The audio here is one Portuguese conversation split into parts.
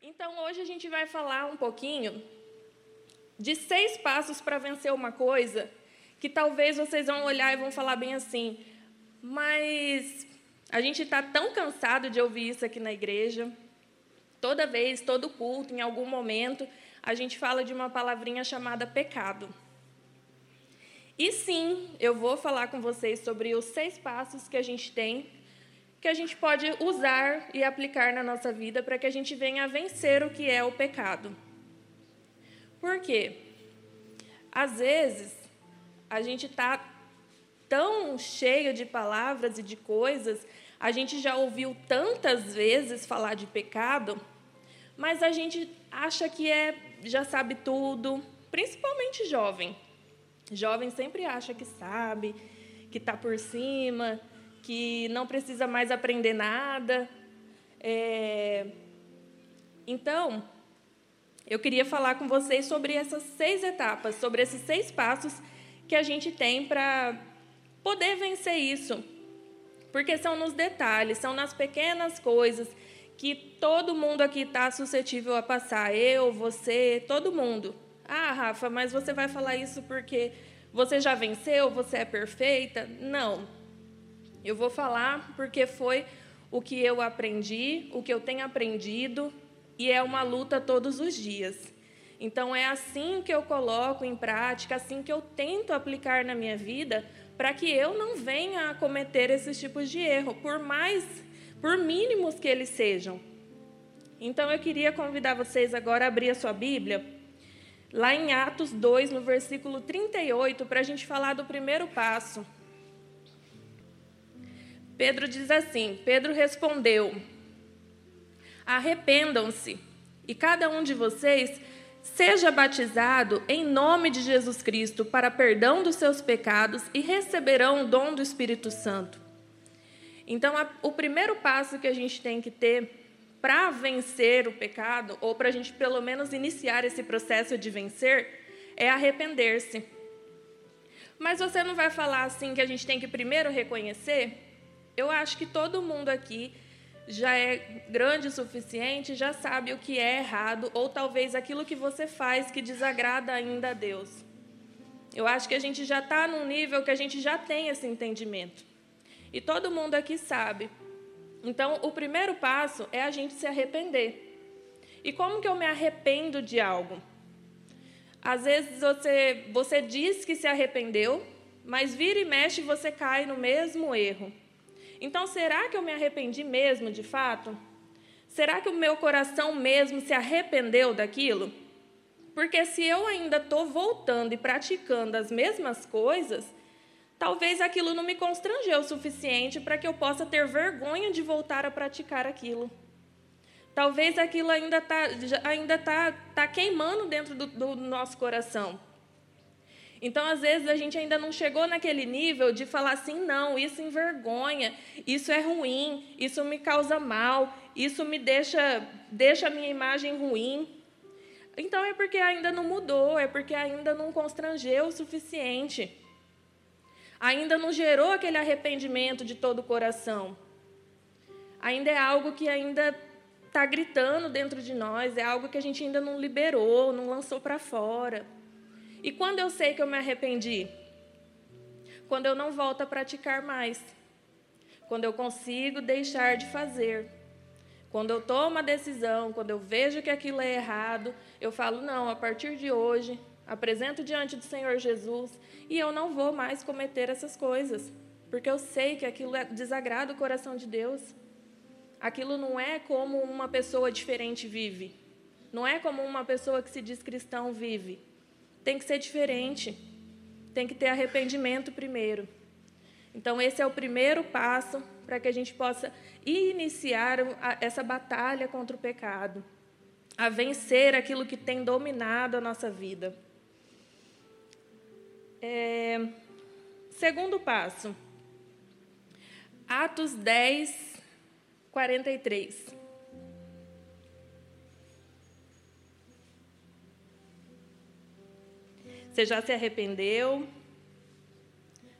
Então, hoje a gente vai falar um pouquinho de seis passos para vencer uma coisa que talvez vocês vão olhar e vão falar bem assim, mas a gente está tão cansado de ouvir isso aqui na igreja. Toda vez, todo culto, em algum momento, a gente fala de uma palavrinha chamada pecado. E sim, eu vou falar com vocês sobre os seis passos que a gente tem, que a gente pode usar e aplicar na nossa vida para que a gente venha a vencer o que é o pecado. Por quê? Às vezes, a gente está tão cheio de palavras e de coisas, a gente já ouviu tantas vezes falar de pecado, mas a gente acha que é, já sabe tudo, principalmente jovem. Jovem sempre acha que sabe, que está por cima, que não precisa mais aprender nada. É... Então, eu queria falar com vocês sobre essas seis etapas, sobre esses seis passos que a gente tem para poder vencer isso. Porque são nos detalhes, são nas pequenas coisas que todo mundo aqui está suscetível a passar. Eu, você, todo mundo. Ah, Rafa, mas você vai falar isso porque você já venceu, você é perfeita? Não. Eu vou falar porque foi o que eu aprendi, o que eu tenho aprendido, e é uma luta todos os dias. Então, é assim que eu coloco em prática, assim que eu tento aplicar na minha vida, para que eu não venha a cometer esses tipos de erro, por mais, por mínimos que eles sejam. Então, eu queria convidar vocês agora a abrir a sua Bíblia lá em Atos 2, no versículo 38, para a gente falar do primeiro passo. Pedro diz assim: Pedro respondeu: Arrependam-se, e cada um de vocês seja batizado em nome de Jesus Cristo para perdão dos seus pecados e receberão o dom do Espírito Santo. Então, a, o primeiro passo que a gente tem que ter para vencer o pecado, ou para a gente pelo menos iniciar esse processo de vencer, é arrepender-se. Mas você não vai falar assim que a gente tem que primeiro reconhecer? Eu acho que todo mundo aqui já é grande o suficiente, já sabe o que é errado, ou talvez aquilo que você faz que desagrada ainda a Deus. Eu acho que a gente já está num nível que a gente já tem esse entendimento. E todo mundo aqui sabe então, o primeiro passo é a gente se arrepender. E como que eu me arrependo de algo? Às vezes você, você diz que se arrependeu, mas vira e mexe você cai no mesmo erro. Então, será que eu me arrependi mesmo de fato? Será que o meu coração mesmo se arrependeu daquilo? Porque se eu ainda estou voltando e praticando as mesmas coisas, talvez aquilo não me constrangeu o suficiente para que eu possa ter vergonha de voltar a praticar aquilo. Talvez aquilo ainda está ainda tá, tá queimando dentro do, do nosso coração. Então, às vezes, a gente ainda não chegou naquele nível de falar assim: não, isso envergonha, isso é ruim, isso me causa mal, isso me deixa, deixa a minha imagem ruim. Então, é porque ainda não mudou, é porque ainda não constrangeu o suficiente ainda não gerou aquele arrependimento de todo o coração. Ainda é algo que ainda está gritando dentro de nós, é algo que a gente ainda não liberou, não lançou para fora. E quando eu sei que eu me arrependi? Quando eu não volto a praticar mais. Quando eu consigo deixar de fazer. Quando eu tomo a decisão, quando eu vejo que aquilo é errado, eu falo: não, a partir de hoje apresento diante do Senhor Jesus e eu não vou mais cometer essas coisas, porque eu sei que aquilo é, desagrada o coração de Deus. Aquilo não é como uma pessoa diferente vive, não é como uma pessoa que se diz cristão vive. Tem que ser diferente, tem que ter arrependimento primeiro. Então, esse é o primeiro passo para que a gente possa iniciar essa batalha contra o pecado, a vencer aquilo que tem dominado a nossa vida. É, segundo passo, Atos 10, 43. Você já se arrependeu?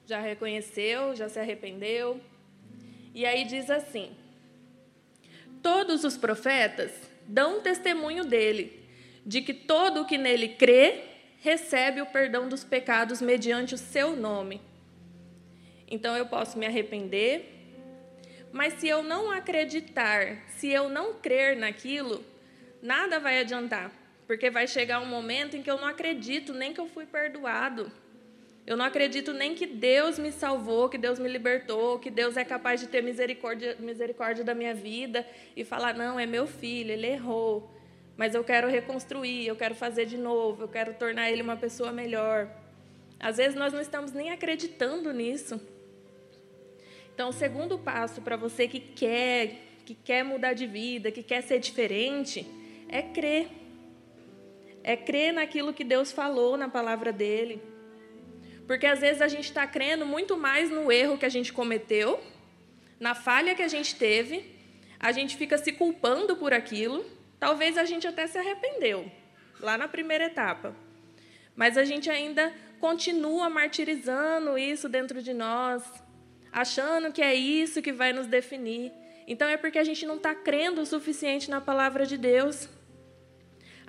Já reconheceu? Já se arrependeu? E aí diz assim: Todos os profetas dão testemunho dele, de que todo o que nele crê recebe o perdão dos pecados mediante o seu nome. Então eu posso me arrepender, mas se eu não acreditar, se eu não crer naquilo, nada vai adiantar, porque vai chegar um momento em que eu não acredito nem que eu fui perdoado. Eu não acredito nem que Deus me salvou, que Deus me libertou, que Deus é capaz de ter misericórdia, misericórdia da minha vida e falar: não, é meu filho, ele errou, mas eu quero reconstruir, eu quero fazer de novo, eu quero tornar ele uma pessoa melhor. Às vezes nós não estamos nem acreditando nisso. Então, o segundo passo para você que quer, que quer mudar de vida, que quer ser diferente, é crer. É crer naquilo que Deus falou na palavra dele. Porque às vezes a gente está crendo muito mais no erro que a gente cometeu, na falha que a gente teve, a gente fica se culpando por aquilo. Talvez a gente até se arrependeu, lá na primeira etapa. Mas a gente ainda continua martirizando isso dentro de nós, achando que é isso que vai nos definir. Então é porque a gente não está crendo o suficiente na palavra de Deus.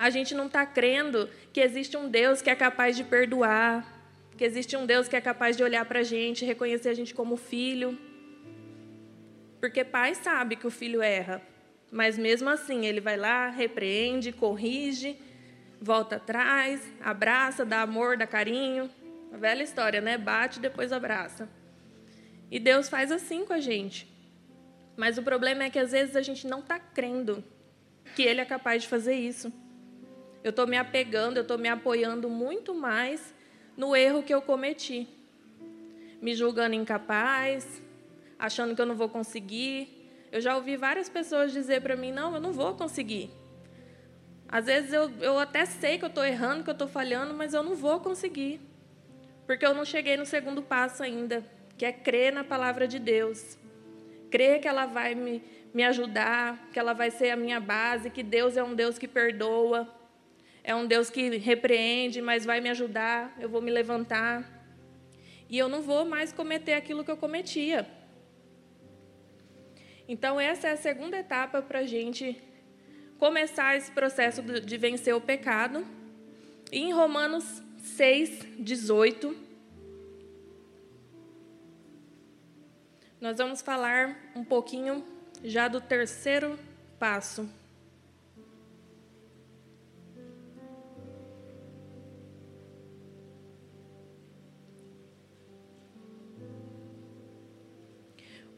A gente não está crendo que existe um Deus que é capaz de perdoar, que existe um Deus que é capaz de olhar para a gente, reconhecer a gente como filho. Porque pai sabe que o filho erra, mas mesmo assim ele vai lá, repreende, corrige, volta atrás, abraça, dá amor, dá carinho. A velha história, né? Bate, depois abraça. E Deus faz assim com a gente. Mas o problema é que às vezes a gente não está crendo que Ele é capaz de fazer isso. Eu estou me apegando, eu estou me apoiando muito mais no erro que eu cometi, me julgando incapaz, achando que eu não vou conseguir. Eu já ouvi várias pessoas dizer para mim: não, eu não vou conseguir. Às vezes eu, eu até sei que eu estou errando, que eu estou falhando, mas eu não vou conseguir. Porque eu não cheguei no segundo passo ainda, que é crer na palavra de Deus. Crer que ela vai me, me ajudar, que ela vai ser a minha base, que Deus é um Deus que perdoa, é um Deus que repreende, mas vai me ajudar, eu vou me levantar. E eu não vou mais cometer aquilo que eu cometia. Então, essa é a segunda etapa para a gente começar esse processo de vencer o pecado. E em Romanos 6, 18, nós vamos falar um pouquinho já do terceiro passo.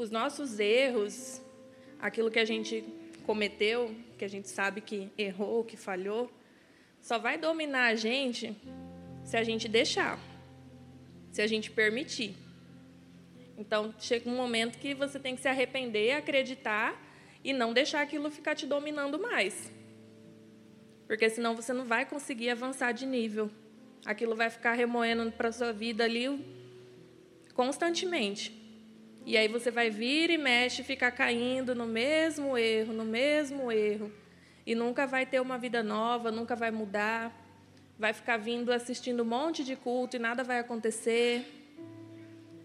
Os nossos erros, aquilo que a gente cometeu, que a gente sabe que errou, que falhou, só vai dominar a gente se a gente deixar, se a gente permitir. Então, chega um momento que você tem que se arrepender, acreditar e não deixar aquilo ficar te dominando mais. Porque senão você não vai conseguir avançar de nível. Aquilo vai ficar remoendo para a sua vida ali constantemente. E aí você vai vir e mexe, ficar caindo no mesmo erro, no mesmo erro. E nunca vai ter uma vida nova, nunca vai mudar. Vai ficar vindo assistindo um monte de culto e nada vai acontecer.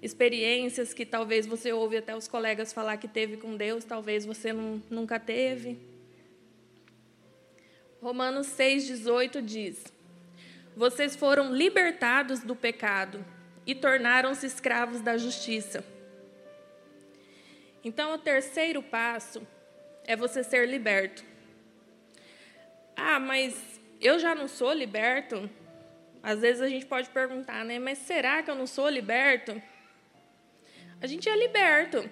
Experiências que talvez você ouve até os colegas falar que teve com Deus, talvez você não, nunca teve. Romanos 6,18 diz: Vocês foram libertados do pecado e tornaram-se escravos da justiça. Então, o terceiro passo é você ser liberto. Ah, mas eu já não sou liberto? Às vezes a gente pode perguntar, né? Mas será que eu não sou liberto? A gente é liberto.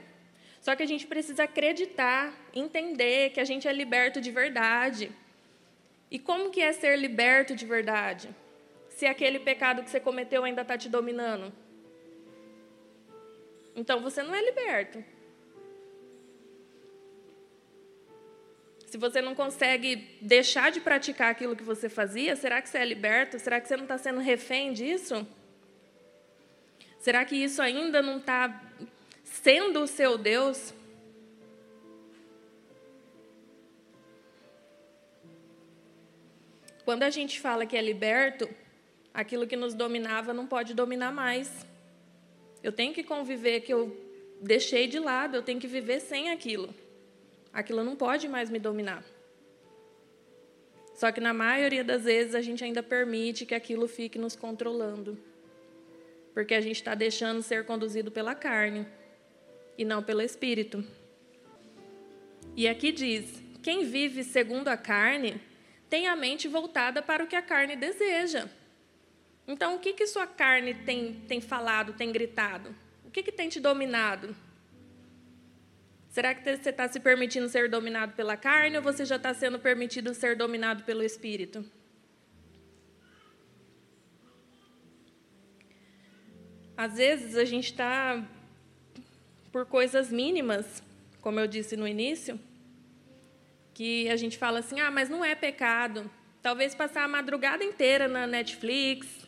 Só que a gente precisa acreditar, entender que a gente é liberto de verdade. E como que é ser liberto de verdade? Se aquele pecado que você cometeu ainda está te dominando. Então você não é liberto. Se você não consegue deixar de praticar aquilo que você fazia, será que você é liberto? Será que você não está sendo refém disso? Será que isso ainda não está sendo o seu Deus? Quando a gente fala que é liberto, aquilo que nos dominava não pode dominar mais. Eu tenho que conviver que eu deixei de lado, eu tenho que viver sem aquilo aquilo não pode mais me dominar. Só que na maioria das vezes a gente ainda permite que aquilo fique nos controlando. Porque a gente está deixando ser conduzido pela carne e não pelo espírito. E aqui diz: quem vive segundo a carne tem a mente voltada para o que a carne deseja. Então, o que, que sua carne tem, tem falado, tem gritado? O que, que tem te dominado? Será que você está se permitindo ser dominado pela carne ou você já está sendo permitido ser dominado pelo espírito? Às vezes a gente está por coisas mínimas, como eu disse no início, que a gente fala assim: ah, mas não é pecado. Talvez passar a madrugada inteira na Netflix,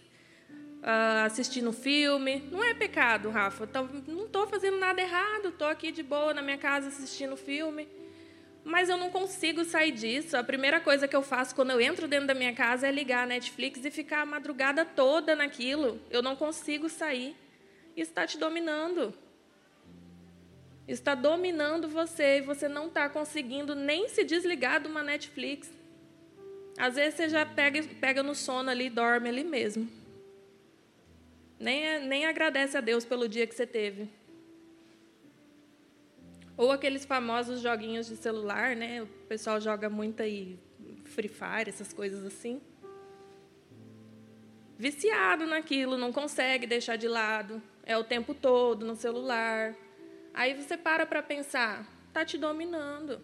uh, assistindo filme. Não é pecado, Rafa. Não estou fazendo nada errado. Estou aqui de boa na minha casa assistindo filme. Mas eu não consigo sair disso. A primeira coisa que eu faço quando eu entro dentro da minha casa é ligar a Netflix e ficar a madrugada toda naquilo. Eu não consigo sair. Isso está te dominando. Está dominando você e você não está conseguindo nem se desligar de uma Netflix. Às vezes você já pega, pega no sono ali dorme ali mesmo. Nem, nem agradece a Deus pelo dia que você teve. Ou aqueles famosos joguinhos de celular, né? O pessoal joga muito aí Free Fire, essas coisas assim. Viciado naquilo, não consegue deixar de lado. É o tempo todo no celular. Aí você para para pensar, tá te dominando.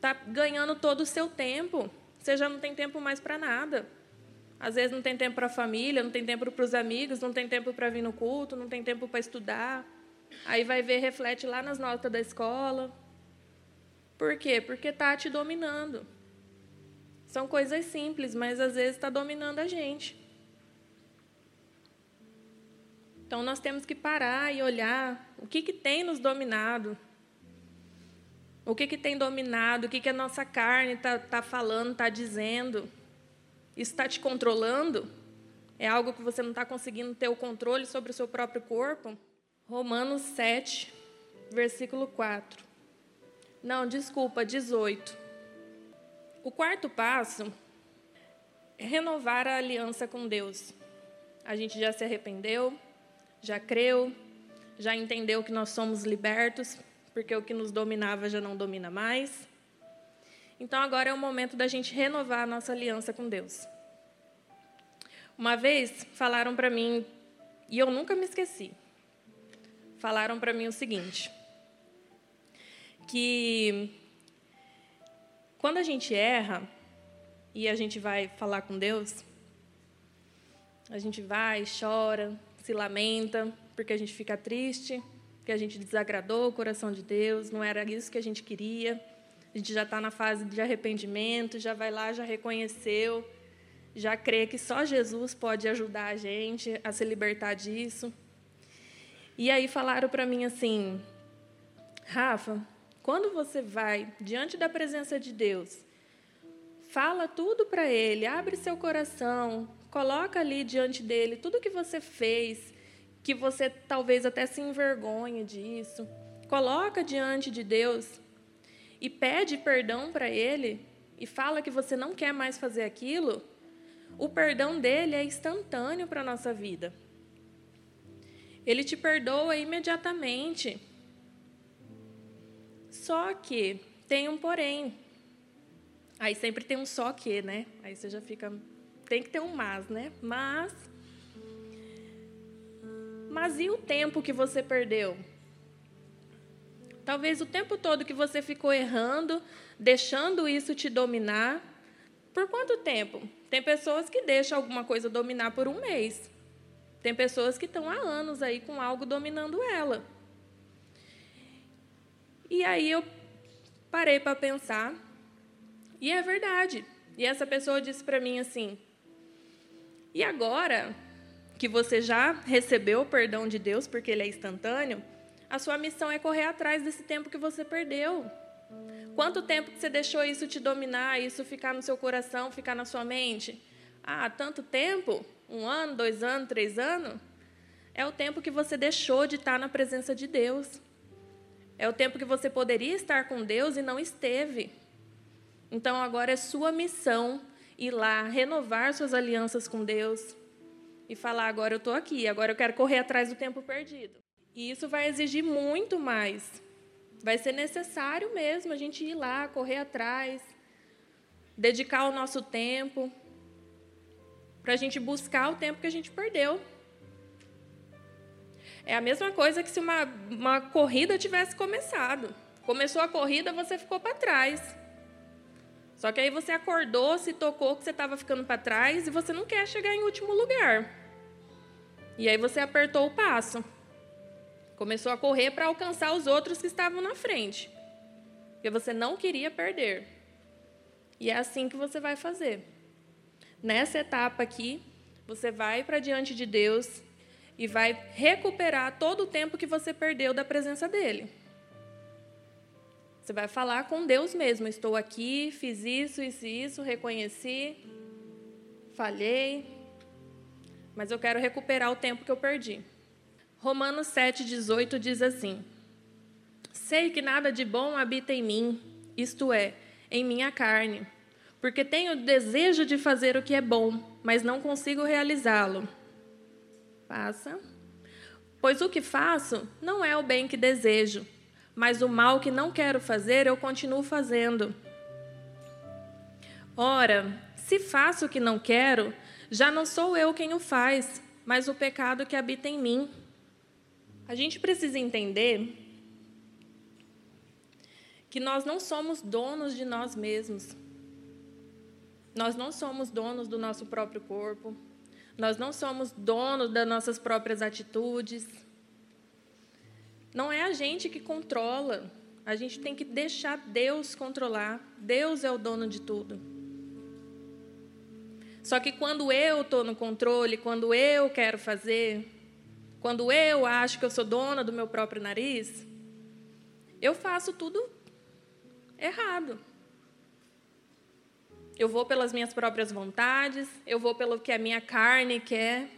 Tá ganhando todo o seu tempo. Você já não tem tempo mais para nada. Às vezes não tem tempo para a família, não tem tempo para os amigos, não tem tempo para vir no culto, não tem tempo para estudar. Aí vai ver, reflete lá nas notas da escola. Por quê? Porque está te dominando. São coisas simples, mas às vezes está dominando a gente. Então nós temos que parar e olhar o que, que tem nos dominado. O que, que tem dominado, o que, que a nossa carne está tá falando, está dizendo. Está te controlando? É algo que você não está conseguindo ter o controle sobre o seu próprio corpo? Romanos 7, versículo 4. Não, desculpa, 18. O quarto passo é renovar a aliança com Deus. A gente já se arrependeu, já creu, já entendeu que nós somos libertos, porque o que nos dominava já não domina mais. Então agora é o momento da gente renovar a nossa aliança com Deus. Uma vez falaram para mim, e eu nunca me esqueci, falaram para mim o seguinte: que quando a gente erra e a gente vai falar com Deus, a gente vai, chora, se lamenta, porque a gente fica triste, que a gente desagradou o coração de Deus, não era isso que a gente queria. A gente já está na fase de arrependimento, já vai lá, já reconheceu, já crê que só Jesus pode ajudar a gente a se libertar disso. E aí falaram para mim assim: Rafa, quando você vai diante da presença de Deus, fala tudo para Ele, abre seu coração, coloca ali diante dele tudo que você fez, que você talvez até se envergonhe disso. Coloca diante de Deus e pede perdão para Ele e fala que você não quer mais fazer aquilo, o perdão dele é instantâneo para a nossa vida. Ele te perdoa imediatamente. Só que tem um porém. Aí sempre tem um só que, né? Aí você já fica. Tem que ter um mas, né? Mas. Mas e o tempo que você perdeu? Talvez o tempo todo que você ficou errando, deixando isso te dominar. Por quanto tempo? Tem pessoas que deixam alguma coisa dominar por um mês. Tem pessoas que estão há anos aí com algo dominando ela. E aí eu parei para pensar, e é verdade. E essa pessoa disse para mim assim: e agora que você já recebeu o perdão de Deus, porque ele é instantâneo, a sua missão é correr atrás desse tempo que você perdeu. Quanto tempo que você deixou isso te dominar, isso ficar no seu coração, ficar na sua mente? Ah, tanto tempo? Um ano, dois anos, três anos? É o tempo que você deixou de estar na presença de Deus. É o tempo que você poderia estar com Deus e não esteve. Então agora é sua missão ir lá, renovar suas alianças com Deus e falar: agora eu estou aqui, agora eu quero correr atrás do tempo perdido. E isso vai exigir muito mais. Vai ser necessário mesmo a gente ir lá, correr atrás, dedicar o nosso tempo para a gente buscar o tempo que a gente perdeu. É a mesma coisa que se uma, uma corrida tivesse começado. Começou a corrida, você ficou para trás. Só que aí você acordou, se tocou que você estava ficando para trás e você não quer chegar em último lugar. E aí você apertou o passo. Começou a correr para alcançar os outros que estavam na frente. Porque você não queria perder. E é assim que você vai fazer. Nessa etapa aqui, você vai para diante de Deus e vai recuperar todo o tempo que você perdeu da presença dele. Você vai falar com Deus mesmo. Estou aqui, fiz isso, isso e isso, reconheci, falhei, mas eu quero recuperar o tempo que eu perdi. Romanos 7,18 diz assim: Sei que nada de bom habita em mim, isto é, em minha carne, porque tenho desejo de fazer o que é bom, mas não consigo realizá-lo. Passa. Pois o que faço não é o bem que desejo, mas o mal que não quero fazer eu continuo fazendo. Ora, se faço o que não quero, já não sou eu quem o faz, mas o pecado que habita em mim. A gente precisa entender que nós não somos donos de nós mesmos. Nós não somos donos do nosso próprio corpo. Nós não somos donos das nossas próprias atitudes. Não é a gente que controla. A gente tem que deixar Deus controlar. Deus é o dono de tudo. Só que quando eu estou no controle, quando eu quero fazer, quando eu acho que eu sou dona do meu próprio nariz, eu faço tudo errado. Eu vou pelas minhas próprias vontades, eu vou pelo que a minha carne quer.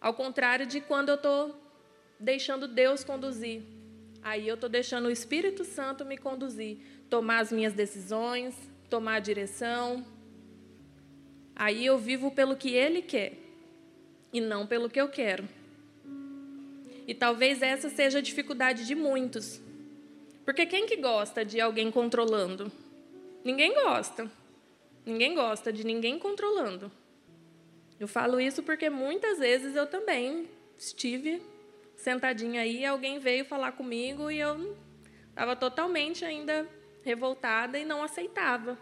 Ao contrário de quando eu estou deixando Deus conduzir. Aí eu estou deixando o Espírito Santo me conduzir, tomar as minhas decisões, tomar a direção. Aí eu vivo pelo que Ele quer e não pelo que eu quero. E talvez essa seja a dificuldade de muitos. Porque quem que gosta de alguém controlando? Ninguém gosta. Ninguém gosta de ninguém controlando. Eu falo isso porque muitas vezes eu também estive sentadinha aí, alguém veio falar comigo e eu estava totalmente ainda revoltada e não aceitava.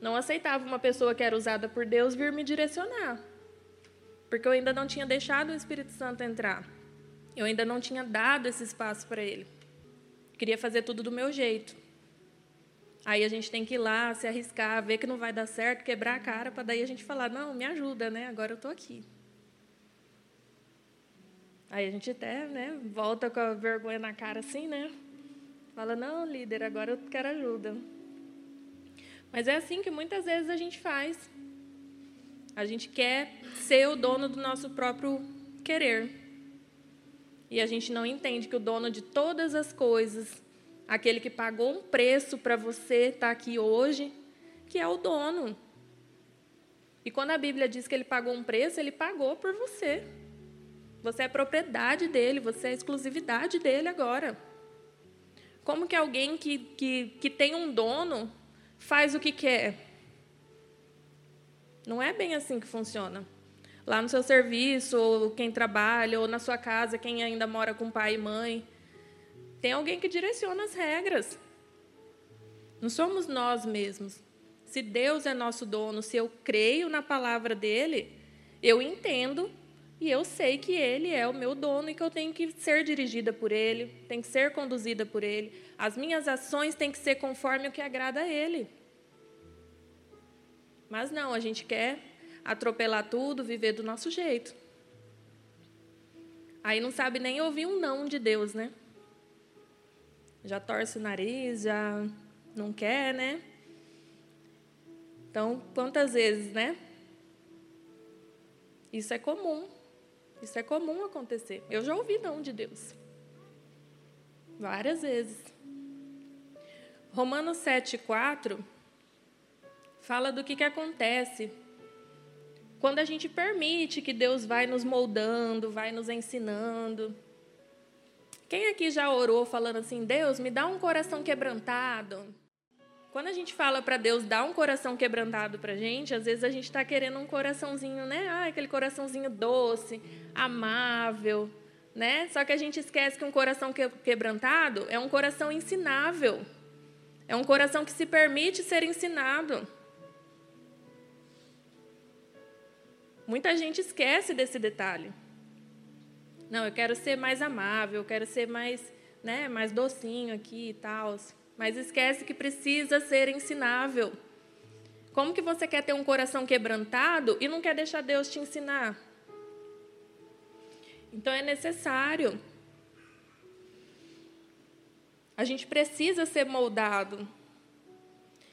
Não aceitava uma pessoa que era usada por Deus vir me direcionar. Porque eu ainda não tinha deixado o Espírito Santo entrar. Eu ainda não tinha dado esse espaço para ele. Queria fazer tudo do meu jeito. Aí a gente tem que ir lá, se arriscar, ver que não vai dar certo, quebrar a cara, para daí a gente falar: não, me ajuda, né? Agora eu estou aqui. Aí a gente até né, volta com a vergonha na cara assim, né? Fala: não, líder, agora eu quero ajuda. Mas é assim que muitas vezes a gente faz. A gente quer ser o dono do nosso próprio querer. E a gente não entende que o dono de todas as coisas aquele que pagou um preço para você estar tá aqui hoje, que é o dono. E quando a Bíblia diz que ele pagou um preço, ele pagou por você. Você é propriedade dele, você é exclusividade dele agora. Como que alguém que, que, que tem um dono faz o que quer? Não é bem assim que funciona. Lá no seu serviço, ou quem trabalha, ou na sua casa, quem ainda mora com pai e mãe, tem alguém que direciona as regras. Não somos nós mesmos. Se Deus é nosso dono, se eu creio na palavra dele, eu entendo e eu sei que ele é o meu dono e que eu tenho que ser dirigida por ele, tenho que ser conduzida por ele. As minhas ações têm que ser conforme o que agrada a ele. Mas não, a gente quer atropelar tudo, viver do nosso jeito. Aí não sabe nem ouvir um não de Deus, né? já torce o nariz, já não quer, né? Então, quantas vezes, né? Isso é comum. Isso é comum acontecer. Eu já ouvi não de Deus. Várias vezes. Romanos 7,4 fala do que, que acontece quando a gente permite que Deus vai nos moldando, vai nos ensinando. Quem aqui já orou falando assim, Deus, me dá um coração quebrantado? Quando a gente fala para Deus dar um coração quebrantado para gente, às vezes a gente está querendo um coraçãozinho, né? Ah, aquele coraçãozinho doce, amável, né? Só que a gente esquece que um coração quebrantado é um coração ensinável. É um coração que se permite ser ensinado. Muita gente esquece desse detalhe. Não, eu quero ser mais amável, eu quero ser mais, né, mais docinho aqui e tal mas esquece que precisa ser ensinável. Como que você quer ter um coração quebrantado e não quer deixar Deus te ensinar? Então é necessário. A gente precisa ser moldado.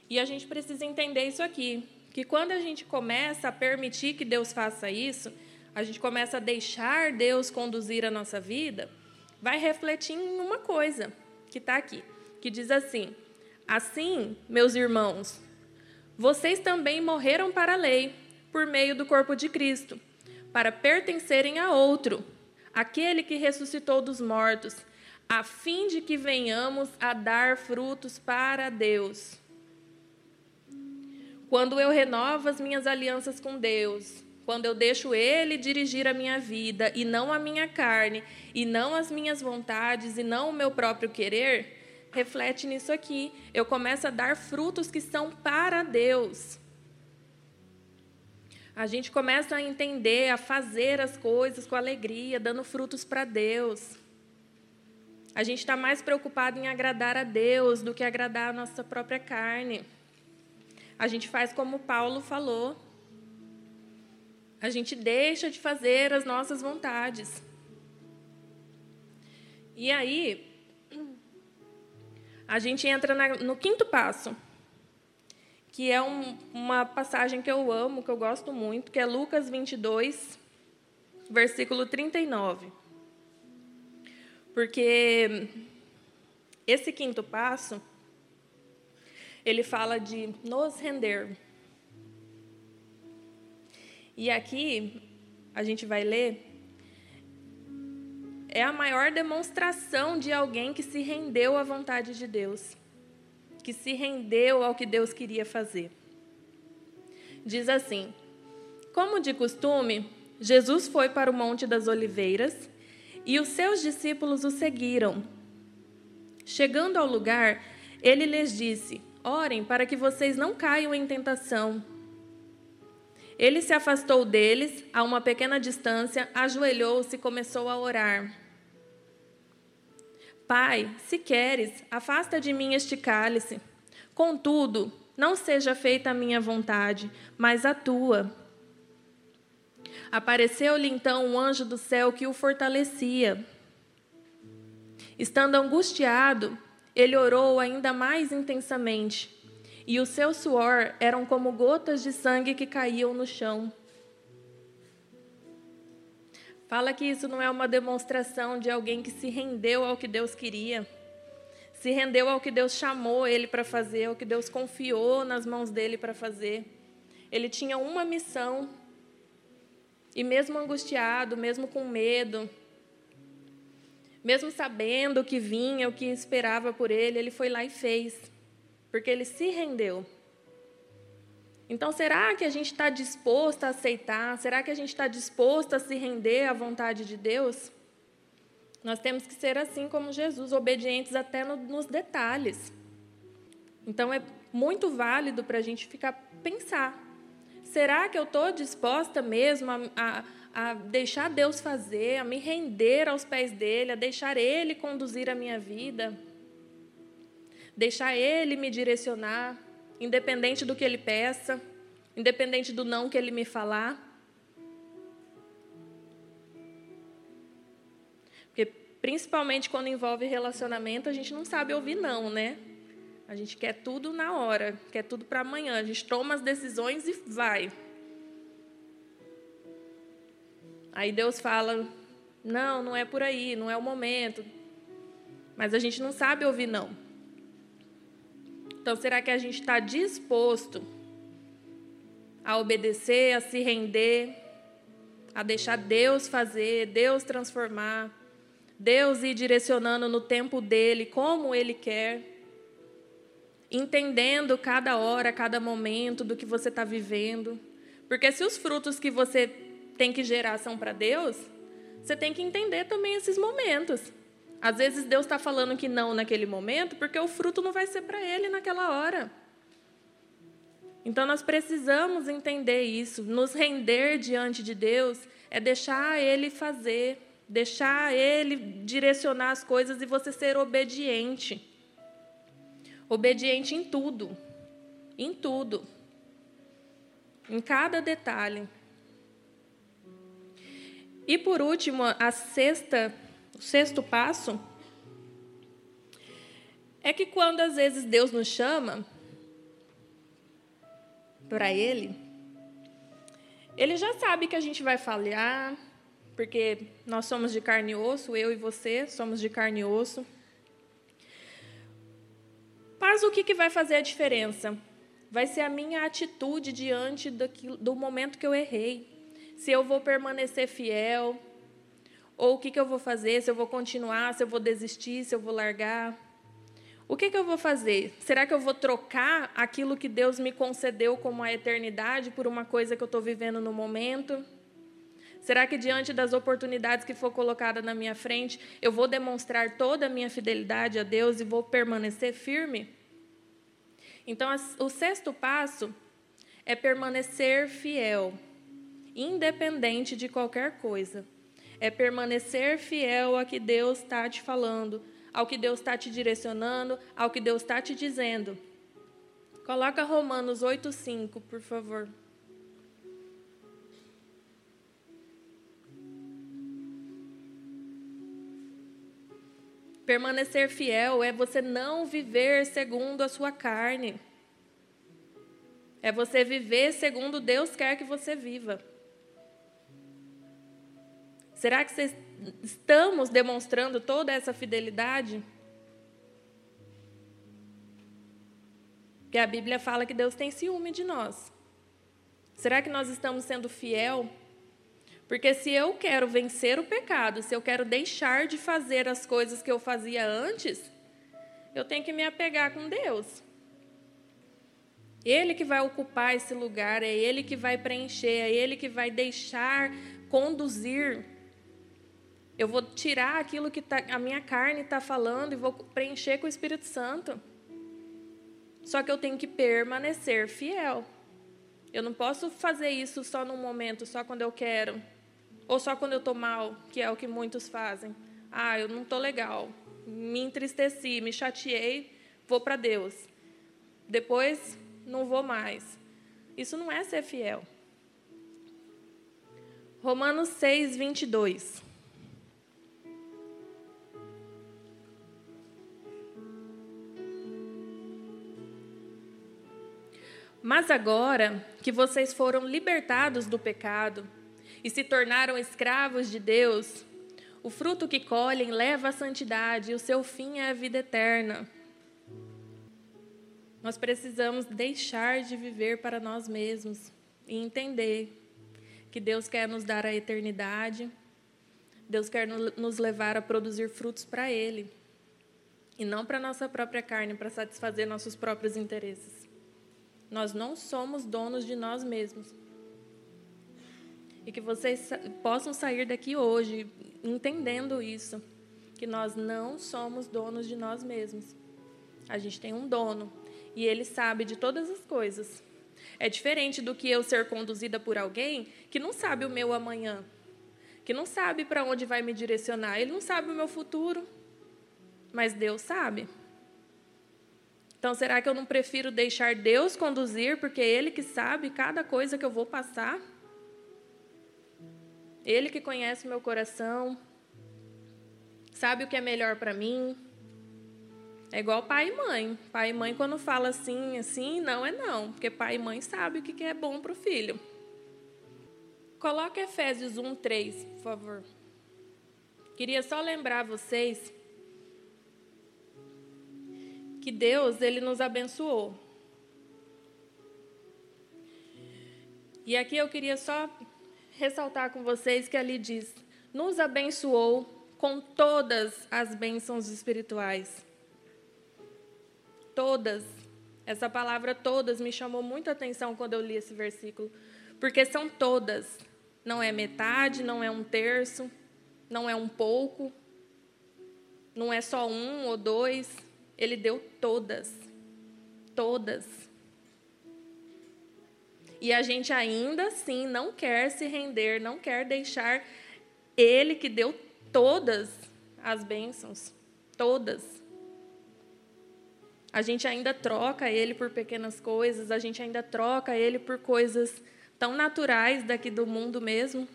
E a gente precisa entender isso aqui, que quando a gente começa a permitir que Deus faça isso, a gente começa a deixar Deus conduzir a nossa vida, vai refletir em uma coisa que está aqui que diz assim: Assim, meus irmãos, vocês também morreram para a lei, por meio do corpo de Cristo, para pertencerem a outro, aquele que ressuscitou dos mortos, a fim de que venhamos a dar frutos para Deus. Quando eu renovo as minhas alianças com Deus, quando eu deixo Ele dirigir a minha vida e não a minha carne, e não as minhas vontades e não o meu próprio querer, reflete nisso aqui. Eu começo a dar frutos que são para Deus. A gente começa a entender, a fazer as coisas com alegria, dando frutos para Deus. A gente está mais preocupado em agradar a Deus do que agradar a nossa própria carne. A gente faz como Paulo falou. A gente deixa de fazer as nossas vontades. E aí, a gente entra na, no quinto passo, que é um, uma passagem que eu amo, que eu gosto muito, que é Lucas 22, versículo 39. Porque esse quinto passo, ele fala de nos render. E aqui, a gente vai ler é a maior demonstração de alguém que se rendeu à vontade de Deus, que se rendeu ao que Deus queria fazer. Diz assim: Como de costume, Jesus foi para o Monte das Oliveiras e os seus discípulos o seguiram. Chegando ao lugar, ele lhes disse: Orem para que vocês não caiam em tentação. Ele se afastou deles a uma pequena distância, ajoelhou-se e começou a orar. Pai, se queres, afasta de mim este cálice. Contudo, não seja feita a minha vontade, mas a tua. Apareceu-lhe então um anjo do céu que o fortalecia. Estando angustiado, ele orou ainda mais intensamente, e o seu suor eram como gotas de sangue que caíam no chão. Fala que isso não é uma demonstração de alguém que se rendeu ao que Deus queria, se rendeu ao que Deus chamou ele para fazer, ao que Deus confiou nas mãos dele para fazer. Ele tinha uma missão, e mesmo angustiado, mesmo com medo, mesmo sabendo o que vinha, o que esperava por ele, ele foi lá e fez, porque ele se rendeu. Então, será que a gente está disposto a aceitar? Será que a gente está disposto a se render à vontade de Deus? Nós temos que ser assim como Jesus, obedientes até no, nos detalhes. Então, é muito válido para a gente ficar pensar: será que eu estou disposta mesmo a, a, a deixar Deus fazer, a me render aos pés dele, a deixar Ele conduzir a minha vida, deixar Ele me direcionar? independente do que ele peça, independente do não que ele me falar. Porque, principalmente quando envolve relacionamento, a gente não sabe ouvir não, né? A gente quer tudo na hora, quer tudo para amanhã. A gente toma as decisões e vai. Aí Deus fala: não, não é por aí, não é o momento. Mas a gente não sabe ouvir não. Então, será que a gente está disposto a obedecer, a se render, a deixar Deus fazer, Deus transformar, Deus ir direcionando no tempo dele, como ele quer, entendendo cada hora, cada momento do que você está vivendo? Porque se os frutos que você tem que gerar são para Deus, você tem que entender também esses momentos. Às vezes Deus está falando que não naquele momento, porque o fruto não vai ser para Ele naquela hora. Então nós precisamos entender isso, nos render diante de Deus é deixar Ele fazer, deixar Ele direcionar as coisas e você ser obediente. Obediente em tudo, em tudo, em cada detalhe. E por último, a sexta, o sexto passo é que quando às vezes Deus nos chama para Ele, Ele já sabe que a gente vai falhar, porque nós somos de carne e osso, eu e você somos de carne e osso. Mas o que, que vai fazer a diferença? Vai ser a minha atitude diante do momento que eu errei se eu vou permanecer fiel, ou o que, que eu vou fazer, se eu vou continuar, se eu vou desistir, se eu vou largar. O que, que eu vou fazer? Será que eu vou trocar aquilo que Deus me concedeu como a eternidade por uma coisa que eu estou vivendo no momento? Será que diante das oportunidades que for colocada na minha frente, eu vou demonstrar toda a minha fidelidade a Deus e vou permanecer firme? Então, o sexto passo é permanecer fiel independente de qualquer coisa. É permanecer fiel ao que Deus está te falando, ao que Deus está te direcionando, ao que Deus está te dizendo. Coloca Romanos 8,5, por favor. Permanecer fiel é você não viver segundo a sua carne. É você viver segundo Deus quer que você viva. Será que estamos demonstrando toda essa fidelidade? Porque a Bíblia fala que Deus tem ciúme de nós. Será que nós estamos sendo fiel? Porque se eu quero vencer o pecado, se eu quero deixar de fazer as coisas que eu fazia antes, eu tenho que me apegar com Deus. Ele que vai ocupar esse lugar, é Ele que vai preencher, é Ele que vai deixar conduzir eu vou tirar aquilo que tá, a minha carne está falando e vou preencher com o Espírito Santo. Só que eu tenho que permanecer fiel. Eu não posso fazer isso só num momento, só quando eu quero. Ou só quando eu estou mal, que é o que muitos fazem. Ah, eu não estou legal. Me entristeci, me chateei, vou para Deus. Depois, não vou mais. Isso não é ser fiel. Romanos 6, 22. Mas agora que vocês foram libertados do pecado e se tornaram escravos de Deus, o fruto que colhem leva à santidade e o seu fim é a vida eterna. Nós precisamos deixar de viver para nós mesmos e entender que Deus quer nos dar a eternidade, Deus quer nos levar a produzir frutos para Ele e não para nossa própria carne, para satisfazer nossos próprios interesses. Nós não somos donos de nós mesmos. E que vocês possam sair daqui hoje entendendo isso, que nós não somos donos de nós mesmos. A gente tem um dono e ele sabe de todas as coisas. É diferente do que eu ser conduzida por alguém que não sabe o meu amanhã, que não sabe para onde vai me direcionar, ele não sabe o meu futuro, mas Deus sabe. Então, será que eu não prefiro deixar Deus conduzir, porque Ele que sabe cada coisa que eu vou passar? Ele que conhece meu coração, sabe o que é melhor para mim. É igual pai e mãe. Pai e mãe, quando fala assim, assim, não é não, porque pai e mãe sabem o que é bom para o filho. Coloque Efésios 1, 3, por favor. Queria só lembrar vocês que Deus ele nos abençoou. E aqui eu queria só ressaltar com vocês que ali diz: nos abençoou com todas as bênçãos espirituais. Todas. Essa palavra todas me chamou muita atenção quando eu li esse versículo, porque são todas. Não é metade, não é um terço, não é um pouco, não é só um ou dois. Ele deu todas. Todas. E a gente ainda assim não quer se render, não quer deixar Ele que deu todas as bênçãos. Todas. A gente ainda troca Ele por pequenas coisas, a gente ainda troca Ele por coisas tão naturais daqui do mundo mesmo.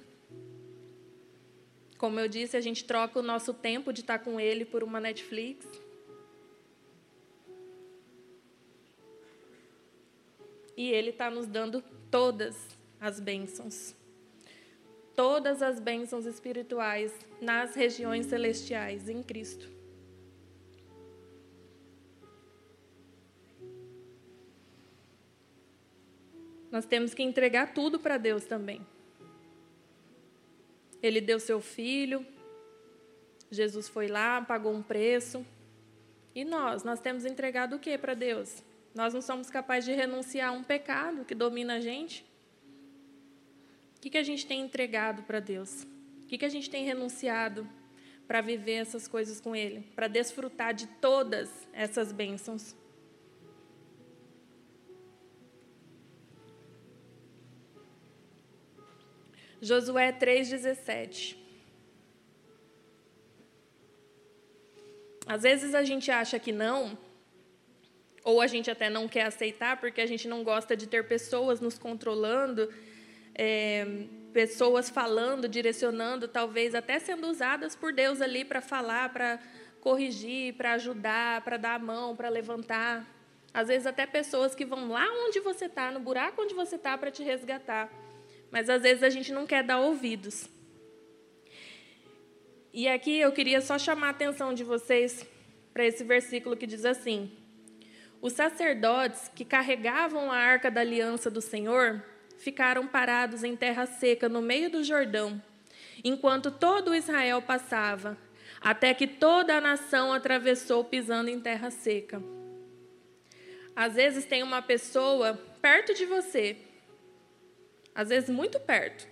Como eu disse, a gente troca o nosso tempo de estar com Ele por uma Netflix. E Ele está nos dando todas as bênçãos. Todas as bênçãos espirituais nas regiões celestiais em Cristo. Nós temos que entregar tudo para Deus também. Ele deu seu filho, Jesus foi lá, pagou um preço. E nós, nós temos entregado o que para Deus? Nós não somos capazes de renunciar a um pecado que domina a gente? O que, que a gente tem entregado para Deus? O que, que a gente tem renunciado para viver essas coisas com Ele? Para desfrutar de todas essas bênçãos? Josué 3,17. Às vezes a gente acha que não, ou a gente até não quer aceitar porque a gente não gosta de ter pessoas nos controlando, é, pessoas falando, direcionando, talvez até sendo usadas por Deus ali para falar, para corrigir, para ajudar, para dar a mão, para levantar. Às vezes até pessoas que vão lá onde você está, no buraco onde você está, para te resgatar. Mas às vezes a gente não quer dar ouvidos. E aqui eu queria só chamar a atenção de vocês para esse versículo que diz assim: os sacerdotes que carregavam a arca da aliança do Senhor ficaram parados em terra seca no meio do Jordão, enquanto todo Israel passava, até que toda a nação atravessou pisando em terra seca. Às vezes tem uma pessoa perto de você, às vezes muito perto,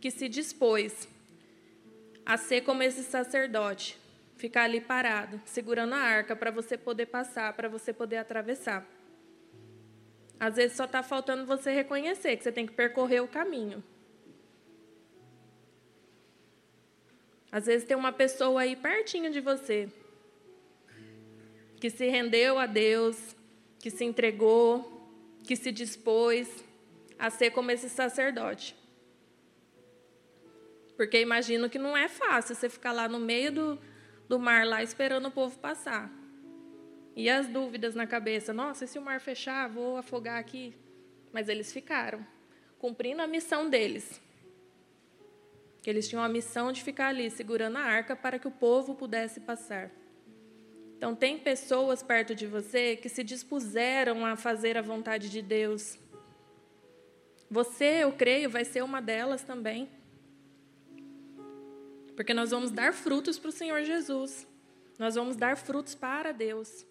que se dispôs a ser como esse sacerdote, ficar ali parado, segurando a arca para você poder passar, para você poder atravessar. Às vezes só está faltando você reconhecer que você tem que percorrer o caminho. Às vezes tem uma pessoa aí pertinho de você que se rendeu a Deus, que se entregou, que se dispôs a ser como esse sacerdote. Porque imagino que não é fácil você ficar lá no meio do, do mar, lá esperando o povo passar. E as dúvidas na cabeça: nossa, e se o mar fechar, vou afogar aqui. Mas eles ficaram, cumprindo a missão deles. Eles tinham a missão de ficar ali, segurando a arca para que o povo pudesse passar. Então, tem pessoas perto de você que se dispuseram a fazer a vontade de Deus. Você, eu creio, vai ser uma delas também. Porque nós vamos dar frutos para o Senhor Jesus. Nós vamos dar frutos para Deus.